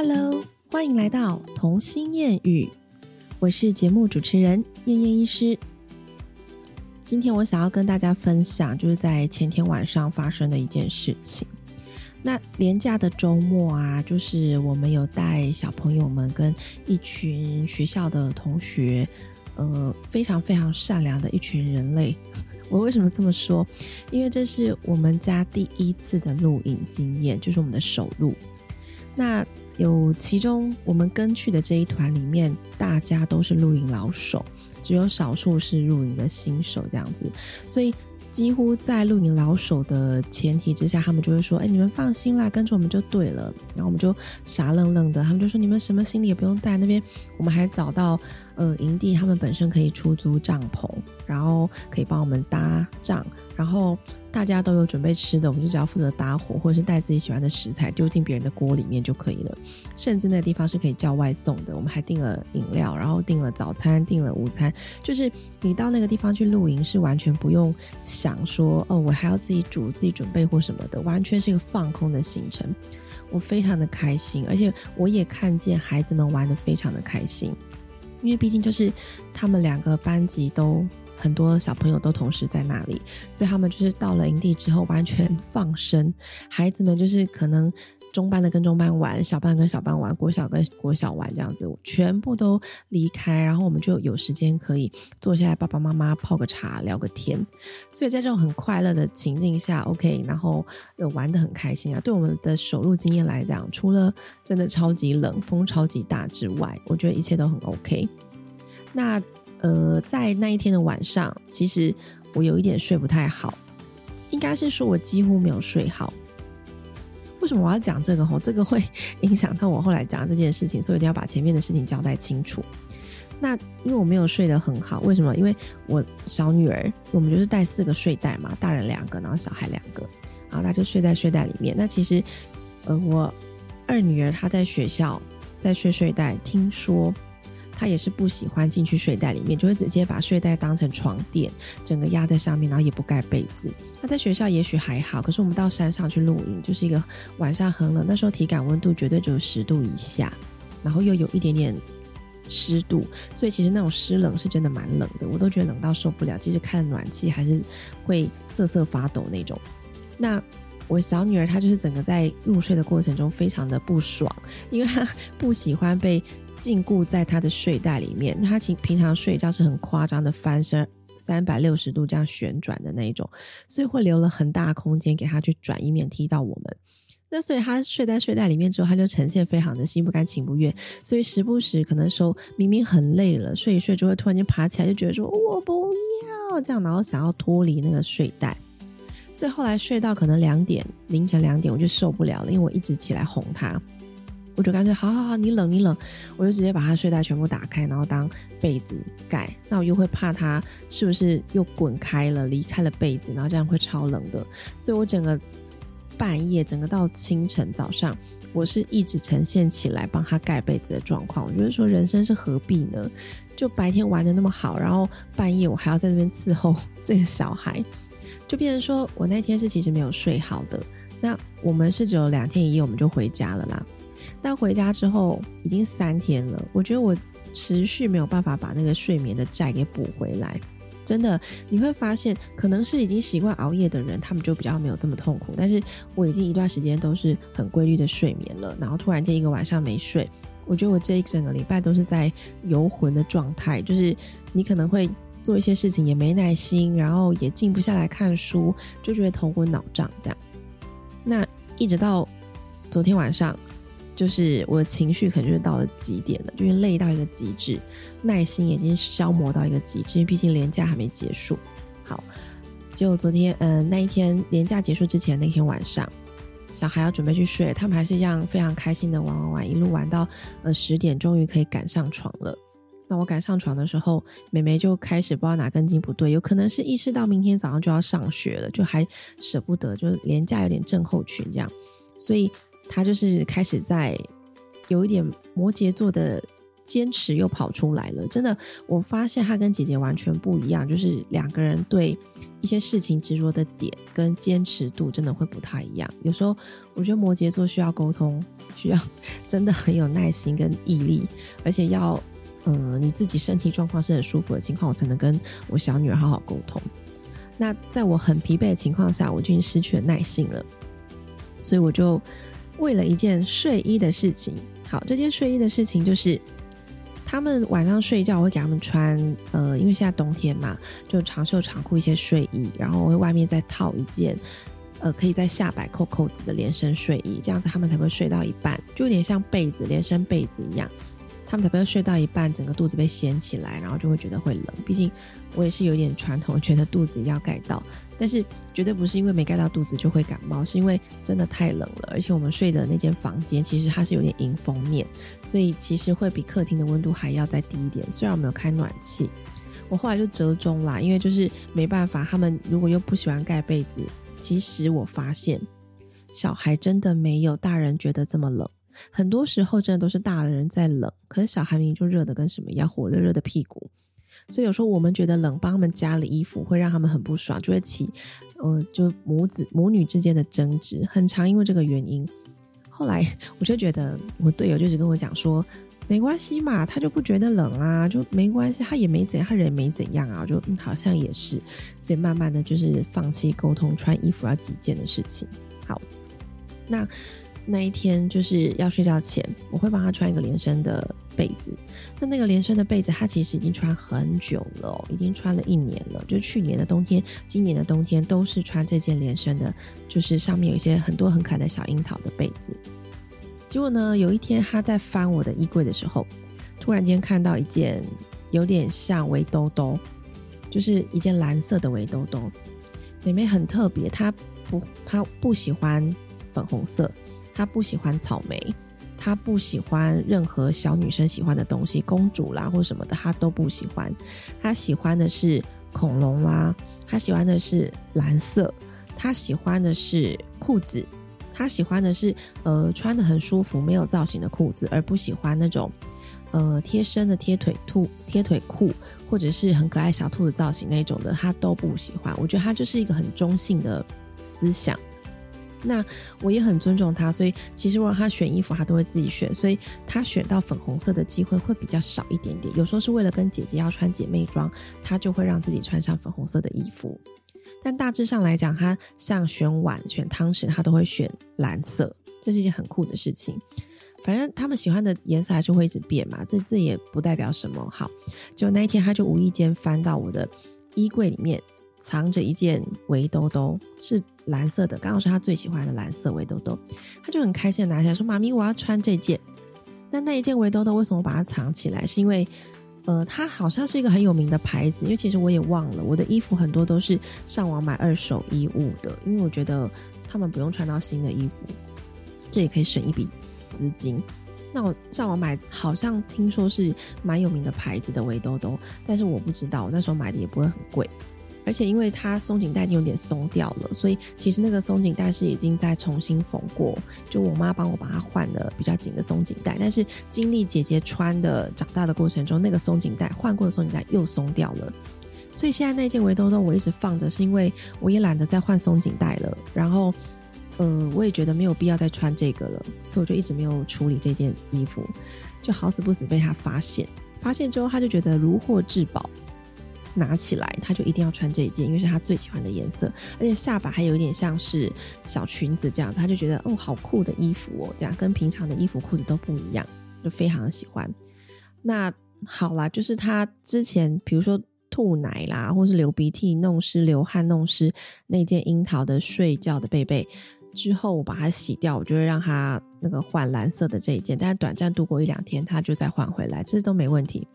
Hello，欢迎来到童心谚语，我是节目主持人燕燕医师。今天我想要跟大家分享，就是在前天晚上发生的一件事情。那连假的周末啊，就是我们有带小朋友们跟一群学校的同学，呃，非常非常善良的一群人类。我为什么这么说？因为这是我们家第一次的录影经验，就是我们的首录。那有其中我们跟去的这一团里面，大家都是露营老手，只有少数是露营的新手这样子，所以。几乎在露营老手的前提之下，他们就会说：“哎，你们放心啦，跟着我们就对了。”然后我们就傻愣愣的，他们就说：“你们什么行李也不用带，那边我们还找到呃营地，他们本身可以出租帐篷，然后可以帮我们搭帐，然后。”大家都有准备吃的，我们就只要负责搭火，或者是带自己喜欢的食材丢进别人的锅里面就可以了。甚至那个地方是可以叫外送的，我们还订了饮料，然后订了早餐，订了午餐。就是你到那个地方去露营，是完全不用想说哦，我还要自己煮、自己准备或什么的，完全是一个放空的行程。我非常的开心，而且我也看见孩子们玩的非常的开心，因为毕竟就是他们两个班级都。很多小朋友都同时在那里，所以他们就是到了营地之后完全放生。孩子们就是可能中班的跟中班玩，小班跟小班玩，国小跟国小玩这样子，全部都离开，然后我们就有时间可以坐下来，爸爸妈妈泡个茶聊个天。所以在这种很快乐的情境下，OK，然后又玩的很开心啊。对我们的首录经验来讲，除了真的超级冷，风超级大之外，我觉得一切都很 OK。那。呃，在那一天的晚上，其实我有一点睡不太好，应该是说我几乎没有睡好。为什么我要讲这个？吼，这个会 影响到我后来讲这件事情，所以一定要把前面的事情交代清楚。那因为我没有睡得很好，为什么？因为我小女儿，我们就是带四个睡袋嘛，大人两个，然后小孩两个，然后她就睡在睡袋里面。那其实，呃，我二女儿她在学校在睡睡袋，听说。他也是不喜欢进去睡袋里面，就会直接把睡袋当成床垫，整个压在上面，然后也不盖被子。他在学校也许还好，可是我们到山上去露营，就是一个晚上很冷，那时候体感温度绝对只有十度以下，然后又有一点点湿度，所以其实那种湿冷是真的蛮冷的，我都觉得冷到受不了。其实开了暖气还是会瑟瑟发抖那种。那我小女儿她就是整个在入睡的过程中非常的不爽，因为她不喜欢被。禁锢在他的睡袋里面，他平平常睡觉是很夸张的翻身，三百六十度这样旋转的那一种，所以会留了很大空间给他去转，以免踢到我们。那所以他睡在睡袋里面之后，他就呈现非常的心不甘情不愿，所以时不时可能说明明很累了，睡一睡就会突然间爬起来，就觉得说我不要这样，然后想要脱离那个睡袋。所以后来睡到可能两点，凌晨两点，我就受不了了，因为我一直起来哄他。我就干脆好好好，你冷你冷，我就直接把他睡袋全部打开，然后当被子盖。那我又会怕他是不是又滚开了，离开了被子，然后这样会超冷的。所以我整个半夜，整个到清晨早上，我是一直呈现起来帮他盖被子的状况。我觉得说人生是何必呢？就白天玩的那么好，然后半夜我还要在这边伺候 这个小孩，就变成说我那天是其实没有睡好的。那我们是只有两天一夜，我们就回家了啦。但回家之后已经三天了，我觉得我持续没有办法把那个睡眠的债给补回来。真的，你会发现，可能是已经习惯熬夜的人，他们就比较没有这么痛苦。但是我已经一段时间都是很规律的睡眠了，然后突然间一个晚上没睡，我觉得我这一整个礼拜都是在游魂的状态，就是你可能会做一些事情也没耐心，然后也静不下来看书，就觉得头昏脑胀这样。那一直到昨天晚上。就是我的情绪可能就是到了极点了，就是累到一个极致，耐心已经消磨到一个极致，毕竟年假还没结束。好，结果昨天，嗯，那一天年假结束之前那天晚上，小孩要准备去睡，他们还是一样非常开心的玩玩玩，一路玩到呃十点，终于可以赶上床了。那我赶上床的时候，妹妹就开始不知道哪根筋不对，有可能是意识到明天早上就要上学了，就还舍不得，就是年假有点症候群这样，所以。他就是开始在有一点摩羯座的坚持又跑出来了。真的，我发现他跟姐姐完全不一样，就是两个人对一些事情执着的点跟坚持度真的会不太一样。有时候我觉得摩羯座需要沟通，需要真的很有耐心跟毅力，而且要呃你自己身体状况是很舒服的情况，我才能跟我小女儿好好沟通。那在我很疲惫的情况下，我就已经失去了耐性了，所以我就为了一件睡衣的事情，好，这件睡衣的事情就是他们晚上睡觉，我会给他们穿，呃，因为现在冬天嘛，就长袖长裤一些睡衣，然后我会外面再套一件，呃，可以在下摆扣扣子的连身睡衣，这样子他们才会睡到一半，就有点像被子连身被子一样。他们才不会睡到一半，整个肚子被掀起来，然后就会觉得会冷。毕竟我也是有点传统，觉得肚子要盖到，但是绝对不是因为没盖到肚子就会感冒，是因为真的太冷了。而且我们睡的那间房间其实它是有点迎风面，所以其实会比客厅的温度还要再低一点。虽然我没有开暖气，我后来就折中啦，因为就是没办法，他们如果又不喜欢盖被子，其实我发现小孩真的没有大人觉得这么冷。很多时候真的都是大人在冷，可是小孩明明就热的跟什么一样，火热热的屁股。所以有时候我们觉得冷，帮他们加了衣服，会让他们很不爽，就会起，呃，就母子母女之间的争执，很长。因为这个原因，后来我就觉得我队友就只跟我讲说，没关系嘛，他就不觉得冷啊，就没关系，他也没怎样，他人也没怎样啊，就好像也是。所以慢慢的就是放弃沟通穿衣服要几件的事情。好，那。那一天就是要睡觉前，我会帮他穿一个连身的被子。那那个连身的被子，它其实已经穿很久了，已经穿了一年了。就去年的冬天、今年的冬天都是穿这件连身的，就是上面有一些很多很可爱的小樱桃的被子。结果呢，有一天他在翻我的衣柜的时候，突然间看到一件有点像围兜兜，就是一件蓝色的围兜兜。妹妹很特别，她不她不喜欢粉红色。她不喜欢草莓，他不喜欢任何小女生喜欢的东西，公主啦或什么的，他都不喜欢。他喜欢的是恐龙啦，他喜欢的是蓝色，他喜欢的是裤子，他喜欢的是呃穿的很舒服、没有造型的裤子，而不喜欢那种呃贴身的贴腿兔、贴腿裤，或者是很可爱小兔子造型那种的，他都不喜欢。我觉得他就是一个很中性的思想。那我也很尊重他，所以其实我让他选衣服，他都会自己选，所以他选到粉红色的机会会比较少一点点。有时候是为了跟姐姐要穿姐妹装，他就会让自己穿上粉红色的衣服。但大致上来讲，他像选碗、选汤匙，他都会选蓝色，这是一件很酷的事情。反正他们喜欢的颜色还是会一直变嘛，这这也不代表什么。好，就那一天，他就无意间翻到我的衣柜里面。藏着一件围兜兜，是蓝色的，刚好是他最喜欢的蓝色围兜兜，他就很开心的拿起来说：“妈咪，我要穿这件。”那那一件围兜兜为什么把它藏起来？是因为，呃，它好像是一个很有名的牌子，因为其实我也忘了，我的衣服很多都是上网买二手衣物的，因为我觉得他们不用穿到新的衣服，这也可以省一笔资金。那我上网买，好像听说是蛮有名的牌子的围兜兜，但是我不知道，那时候买的也不会很贵。而且因为它松紧带已经有点松掉了，所以其实那个松紧带是已经在重新缝过。就我妈帮我把它换了比较紧的松紧带，但是经历姐姐穿的长大的过程中，那个松紧带换过的松紧带又松掉了。所以现在那件围兜兜我一直放着，是因为我也懒得再换松紧带了。然后，呃，我也觉得没有必要再穿这个了，所以我就一直没有处理这件衣服，就好死不死被他发现。发现之后，他就觉得如获至宝。拿起来，他就一定要穿这一件，因为是他最喜欢的颜色，而且下巴还有一点像是小裙子这样，他就觉得哦，好酷的衣服哦，这样跟平常的衣服裤子都不一样，就非常的喜欢。那好啦，就是他之前比如说吐奶啦，或是流鼻涕弄湿、流汗弄湿那件樱桃的睡觉的被被之后，我把它洗掉，我就会让他那个换蓝色的这一件，但是短暂度过一两天，他就再换回来，这都没问题。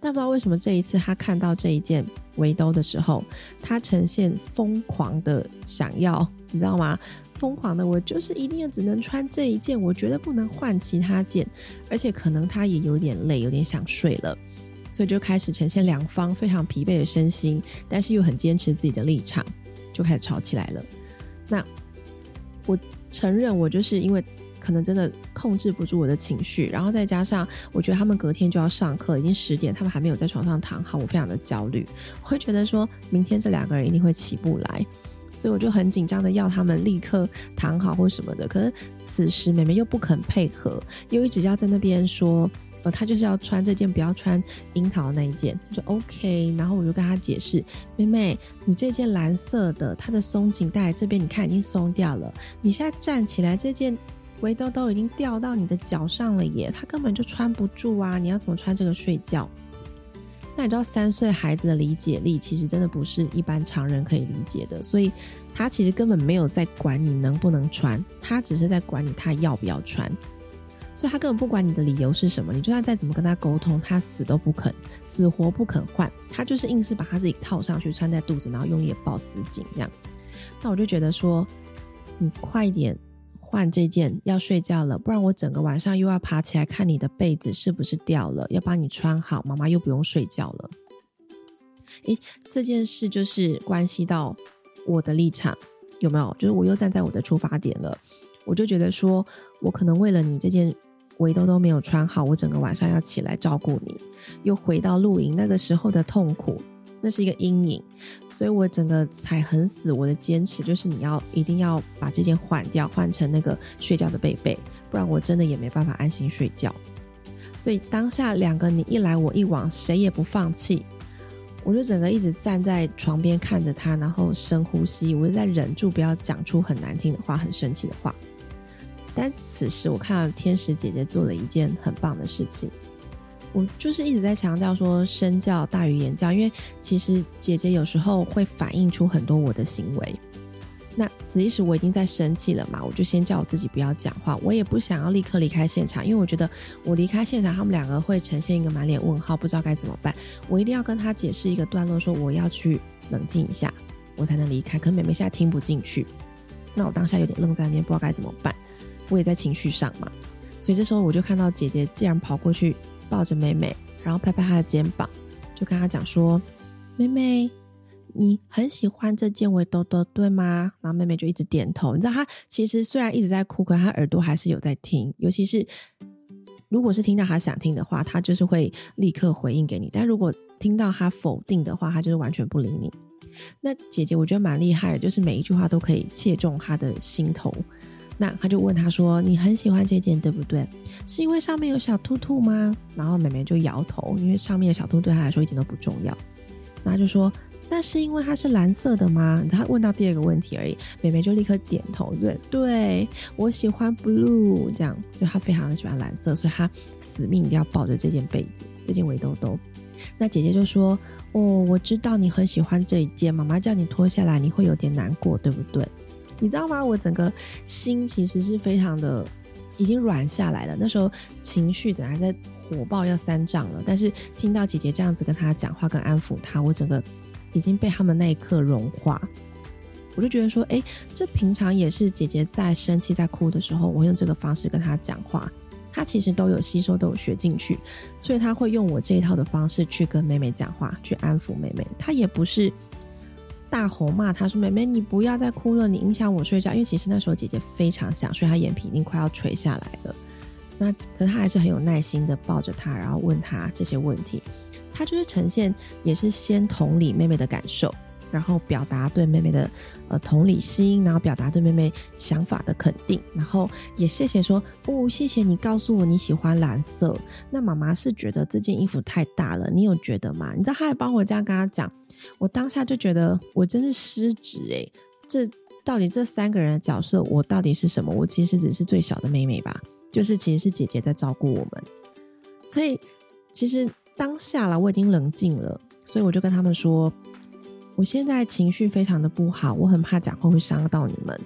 但不知道为什么这一次他看到这一件围兜的时候，他呈现疯狂的想要，你知道吗？疯狂的，我就是一定只能穿这一件，我觉得不能换其他件，而且可能他也有点累，有点想睡了，所以就开始呈现两方非常疲惫的身心，但是又很坚持自己的立场，就开始吵起来了。那我承认，我就是因为可能真的控制不住我的情绪，然后再加上我觉得他们隔天就要上课，已经十点，他们还没有在床上躺好，我非常的焦虑，我会觉得说明天这两个人一定会起不来，所以我就很紧张的要他们立刻躺好或什么的。可是此时妹妹又不肯配合，又一直要在那边说。呃，她就是要穿这件，不要穿樱桃那一件，就 OK。然后我就跟她解释，妹妹，你这件蓝色的，它的松紧带这边你看已经松掉了，你现在站起来，这件围兜兜已经掉到你的脚上了耶，它根本就穿不住啊！你要怎么穿这个睡觉？那你知道三岁孩子的理解力其实真的不是一般常人可以理解的，所以他其实根本没有在管你能不能穿，他只是在管你他要不要穿。所以他根本不管你的理由是什么，你就算再怎么跟他沟通，他死都不肯，死活不肯换，他就是硬是把他自己套上去，穿在肚子，然后用力抱死紧这样。那我就觉得说，你快一点换这件，要睡觉了，不然我整个晚上又要爬起来看你的被子是不是掉了，要帮你穿好，妈妈又不用睡觉了。诶，这件事就是关系到我的立场，有没有？就是我又站在我的出发点了，我就觉得说我可能为了你这件。围兜都没有穿好，我整个晚上要起来照顾你，又回到露营那个时候的痛苦，那是一个阴影，所以我整个踩很死我的坚持，就是你要一定要把这件换掉，换成那个睡觉的被被，不然我真的也没办法安心睡觉。所以当下两个你一来我一往，谁也不放弃，我就整个一直站在床边看着他，然后深呼吸，我就在忍住不要讲出很难听的话，很生气的话。但此时我看到天使姐姐做了一件很棒的事情，我就是一直在强调说身教大于言教，因为其实姐姐有时候会反映出很多我的行为。那此一时我已经在生气了嘛，我就先叫我自己不要讲话，我也不想要立刻离开现场，因为我觉得我离开现场，他们两个会呈现一个满脸问号，不知道该怎么办。我一定要跟他解释一个段落，说我要去冷静一下，我才能离开。可妹妹现在听不进去，那我当下有点愣在那边，不知道该怎么办。我也在情绪上嘛，所以这时候我就看到姐姐竟然跑过去抱着妹妹，然后拍拍她的肩膀，就跟她讲说：“妹妹，你很喜欢这件围兜兜，对吗？”然后妹妹就一直点头。你知道她其实虽然一直在哭，可是她耳朵还是有在听。尤其是如果是听到她想听的话，她就是会立刻回应给你；但如果听到她否定的话，她就是完全不理你。那姐姐我觉得蛮厉害的，就是每一句话都可以切中她的心头。那他就问他说：“你很喜欢这件，对不对？是因为上面有小兔兔吗？”然后妹妹就摇头，因为上面的小兔对他来说一点都不重要。那就说：“那是因为它是蓝色的吗？”他问到第二个问题而已，妹妹就立刻点头，对，对我喜欢 blue，这样就他非常的喜欢蓝色，所以他死命一定要抱着这件被子，这件围兜兜。那姐姐就说：“哦，我知道你很喜欢这一件，妈妈叫你脱下来，你会有点难过，对不对？”你知道吗？我整个心其实是非常的已经软下来了。那时候情绪本来在火爆要三丈了，但是听到姐姐这样子跟他讲话，跟安抚他，我整个已经被他们那一刻融化。我就觉得说，哎，这平常也是姐姐在生气、在哭的时候，我用这个方式跟她讲话，她其实都有吸收、都有学进去，所以她会用我这一套的方式去跟妹妹讲话，去安抚妹妹。她也不是。大吼骂他说：“妹妹，你不要再哭了，你影响我睡觉。”因为其实那时候姐姐非常想睡，她眼皮已经快要垂下来了。那可她还是很有耐心的抱着她，然后问她这些问题。她就是呈现，也是先同理妹妹的感受，然后表达对妹妹的呃同理心，然后表达对妹妹想法的肯定，然后也谢谢说：“哦，谢谢你告诉我你喜欢蓝色。那妈妈是觉得这件衣服太大了，你有觉得吗？”你知道，她还帮我这样跟她讲。我当下就觉得我真是失职哎！这到底这三个人的角色，我到底是什么？我其实只是最小的妹妹吧，就是其实是姐姐在照顾我们。所以其实当下了，我已经冷静了，所以我就跟他们说，我现在情绪非常的不好，我很怕讲话会伤到你们，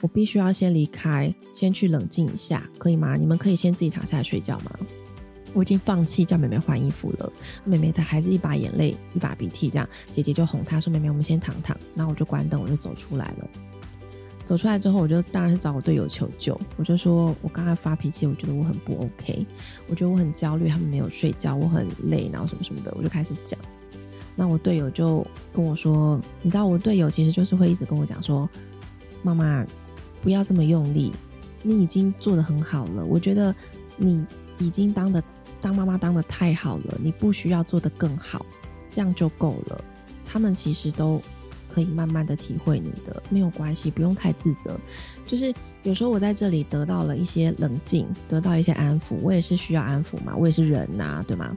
我必须要先离开，先去冷静一下，可以吗？你们可以先自己躺下来睡觉吗？我已经放弃叫妹妹换衣服了，妹妹她还是一把眼泪一把鼻涕这样，姐姐就哄她说：“妹妹，我们先躺躺。”然后我就关灯，我就走出来了。走出来之后，我就当然是找我队友求救，我就说我刚才发脾气，我觉得我很不 OK，我觉得我很焦虑，他们没有睡觉，我很累，然后什么什么的，我就开始讲。那我队友就跟我说：“你知道，我队友其实就是会一直跟我讲说，妈妈不要这么用力，你已经做的很好了，我觉得你已经当的当妈妈当的太好了，你不需要做的更好，这样就够了。他们其实都可以慢慢的体会你的，没有关系，不用太自责。就是有时候我在这里得到了一些冷静，得到一些安抚，我也是需要安抚嘛，我也是人呐，对吗？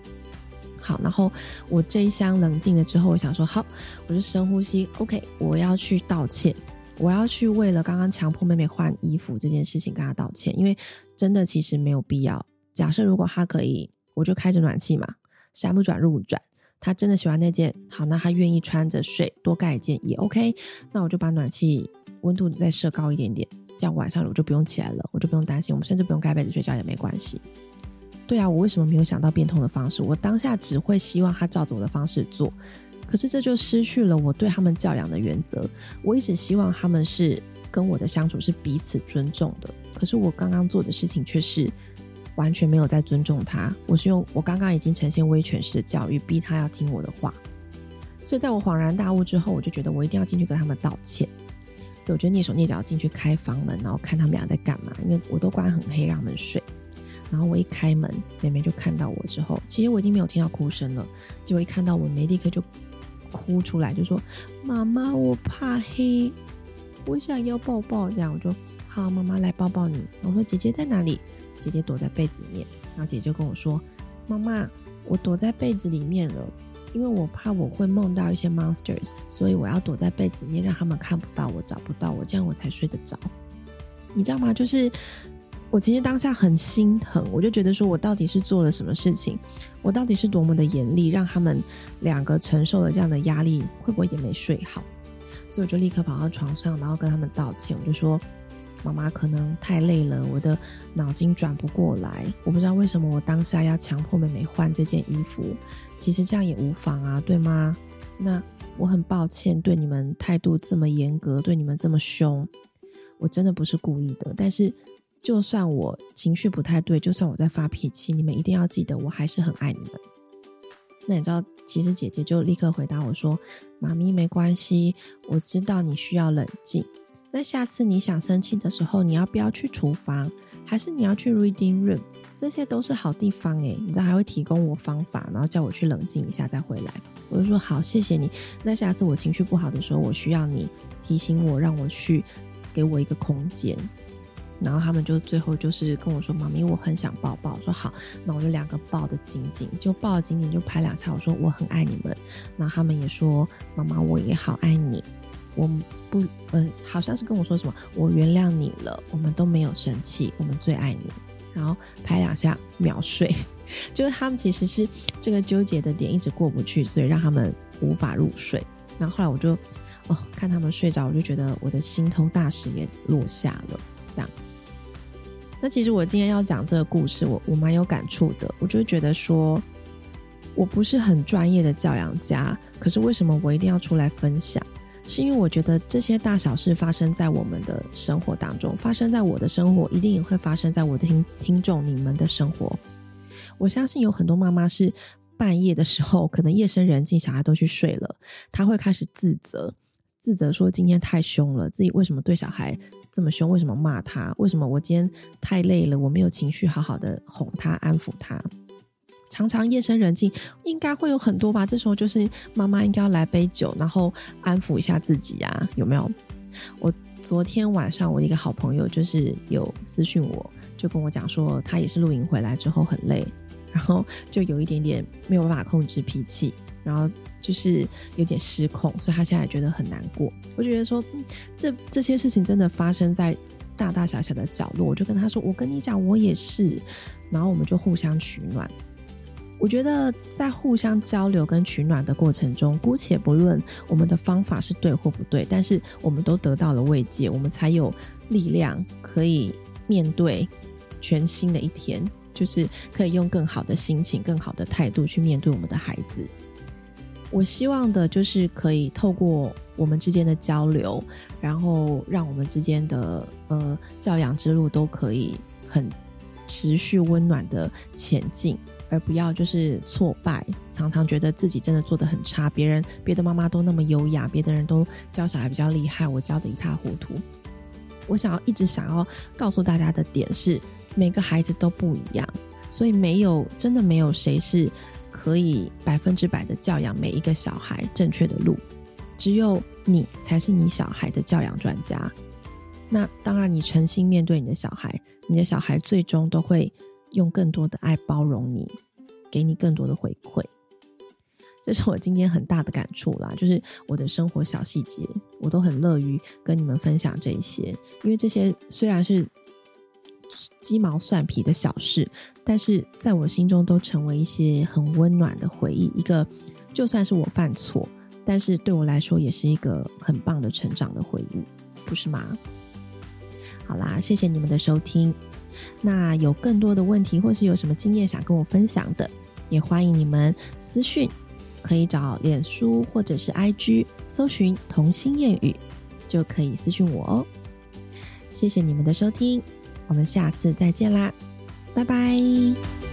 好，然后我这一箱冷静了之后，我想说好，我就深呼吸，OK，我要去道歉，我要去为了刚刚强迫妹妹换衣服这件事情跟她道歉，因为真的其实没有必要。假设如果她可以，我就开着暖气嘛，山不转路转，他真的喜欢那件，好，那他愿意穿着睡，多盖一件也 OK，那我就把暖气温度再设高一点点，这样晚上我就不用起来了，我就不用担心，我们甚至不用盖被子睡觉也没关系。对啊，我为什么没有想到变通的方式？我当下只会希望他照着我的方式做，可是这就失去了我对他们教养的原则。我一直希望他们是跟我的相处是彼此尊重的，可是我刚刚做的事情却是完全没有在尊重他。我是用我刚刚已经呈现威权式的教育，逼他要听我的话。所以在我恍然大悟之后，我就觉得我一定要进去跟他们道歉。所以我就蹑手蹑脚进去开房门，然后看他们俩在干嘛，因为我都关很黑，让他们睡。然后我一开门，妹妹就看到我之后，其实我已经没有听到哭声了。结果一看到我，妹立刻就哭出来，就说：“妈妈，我怕黑，我想要抱抱。”这样我就好，妈妈来抱抱你。我说：“姐姐在哪里？”姐姐躲在被子里面。然后姐姐就跟我说：“妈妈，我躲在被子里面了，因为我怕我会梦到一些 monsters，所以我要躲在被子里面，让他们看不到我，找不到我，这样我才睡得着。你知道吗？就是。我其实当下很心疼，我就觉得说，我到底是做了什么事情？我到底是多么的严厉，让他们两个承受了这样的压力，会不会也没睡好？所以我就立刻跑到床上，然后跟他们道歉。我就说，妈妈可能太累了，我的脑筋转不过来。我不知道为什么我当下要强迫妹妹换这件衣服，其实这样也无妨啊，对吗？那我很抱歉对你们态度这么严格，对你们这么凶，我真的不是故意的，但是。就算我情绪不太对，就算我在发脾气，你们一定要记得，我还是很爱你们。那你知道，其实姐姐就立刻回答我说：“妈咪没关系，我知道你需要冷静。那下次你想生气的时候，你要不要去厨房，还是你要去 reading room？这些都是好地方诶，你知道还会提供我方法，然后叫我去冷静一下再回来。我就说好，谢谢你。那下次我情绪不好的时候，我需要你提醒我，让我去给我一个空间。”然后他们就最后就是跟我说：“妈咪，我很想抱抱。”我说：“好。”那我就两个抱的紧紧，就抱紧紧，就拍两下。我说：“我很爱你们。”然后他们也说：“妈妈，我也好爱你。”我嗯，好像是跟我说什么：“我原谅你了。”我们都没有生气，我们最爱你。然后拍两下秒睡，就是他们其实是这个纠结的点一直过不去，所以让他们无法入睡。然后后来我就哦看他们睡着，我就觉得我的心头大石也落下了，这样。那其实我今天要讲这个故事，我我蛮有感触的。我就觉得说，我不是很专业的教养家，可是为什么我一定要出来分享？是因为我觉得这些大小事发生在我们的生活当中，发生在我的生活，一定也会发生在我的听听众你们的生活。我相信有很多妈妈是半夜的时候，可能夜深人静，小孩都去睡了，她会开始自责，自责说今天太凶了，自己为什么对小孩。这么凶，为什么骂他？为什么我今天太累了，我没有情绪好好的哄他、安抚他？常常夜深人静，应该会有很多吧。这时候就是妈妈应该要来杯酒，然后安抚一下自己啊，有没有？我昨天晚上，我一个好朋友就是有私讯我，就跟我讲说，他也是露营回来之后很累，然后就有一点点没有办法控制脾气。然后就是有点失控，所以他现在觉得很难过。我就觉得说，这这些事情真的发生在大大小小的角落。我就跟他说：“我跟你讲，我也是。”然后我们就互相取暖。我觉得在互相交流跟取暖的过程中，姑且不论我们的方法是对或不对，但是我们都得到了慰藉，我们才有力量可以面对全新的一天，就是可以用更好的心情、更好的态度去面对我们的孩子。我希望的就是可以透过我们之间的交流，然后让我们之间的呃教养之路都可以很持续温暖的前进，而不要就是挫败，常常觉得自己真的做的很差，别人别的妈妈都那么优雅，别的人都教小孩比较厉害，我教的一塌糊涂。我想要一直想要告诉大家的点是，每个孩子都不一样，所以没有真的没有谁是可以百分之百的教养每一个小孩正确的路，只有你才是你小孩的教养专家。那当然，你诚心面对你的小孩，你的小孩最终都会用更多的爱包容你，给你更多的回馈。这是我今天很大的感触啦，就是我的生活小细节，我都很乐于跟你们分享这一些，因为这些虽然是鸡毛蒜皮的小事，但是在我心中都成为一些很温暖的回忆。一个就算是我犯错，但是对我来说也是一个很棒的成长的回忆，不是吗？好啦，谢谢你们的收听。那有更多的问题，或是有什么经验想跟我分享的，也欢迎你们私讯，可以找脸书或者是 IG 搜寻“童心谚语”，就可以私讯我哦。谢谢你们的收听，我们下次再见啦，拜拜。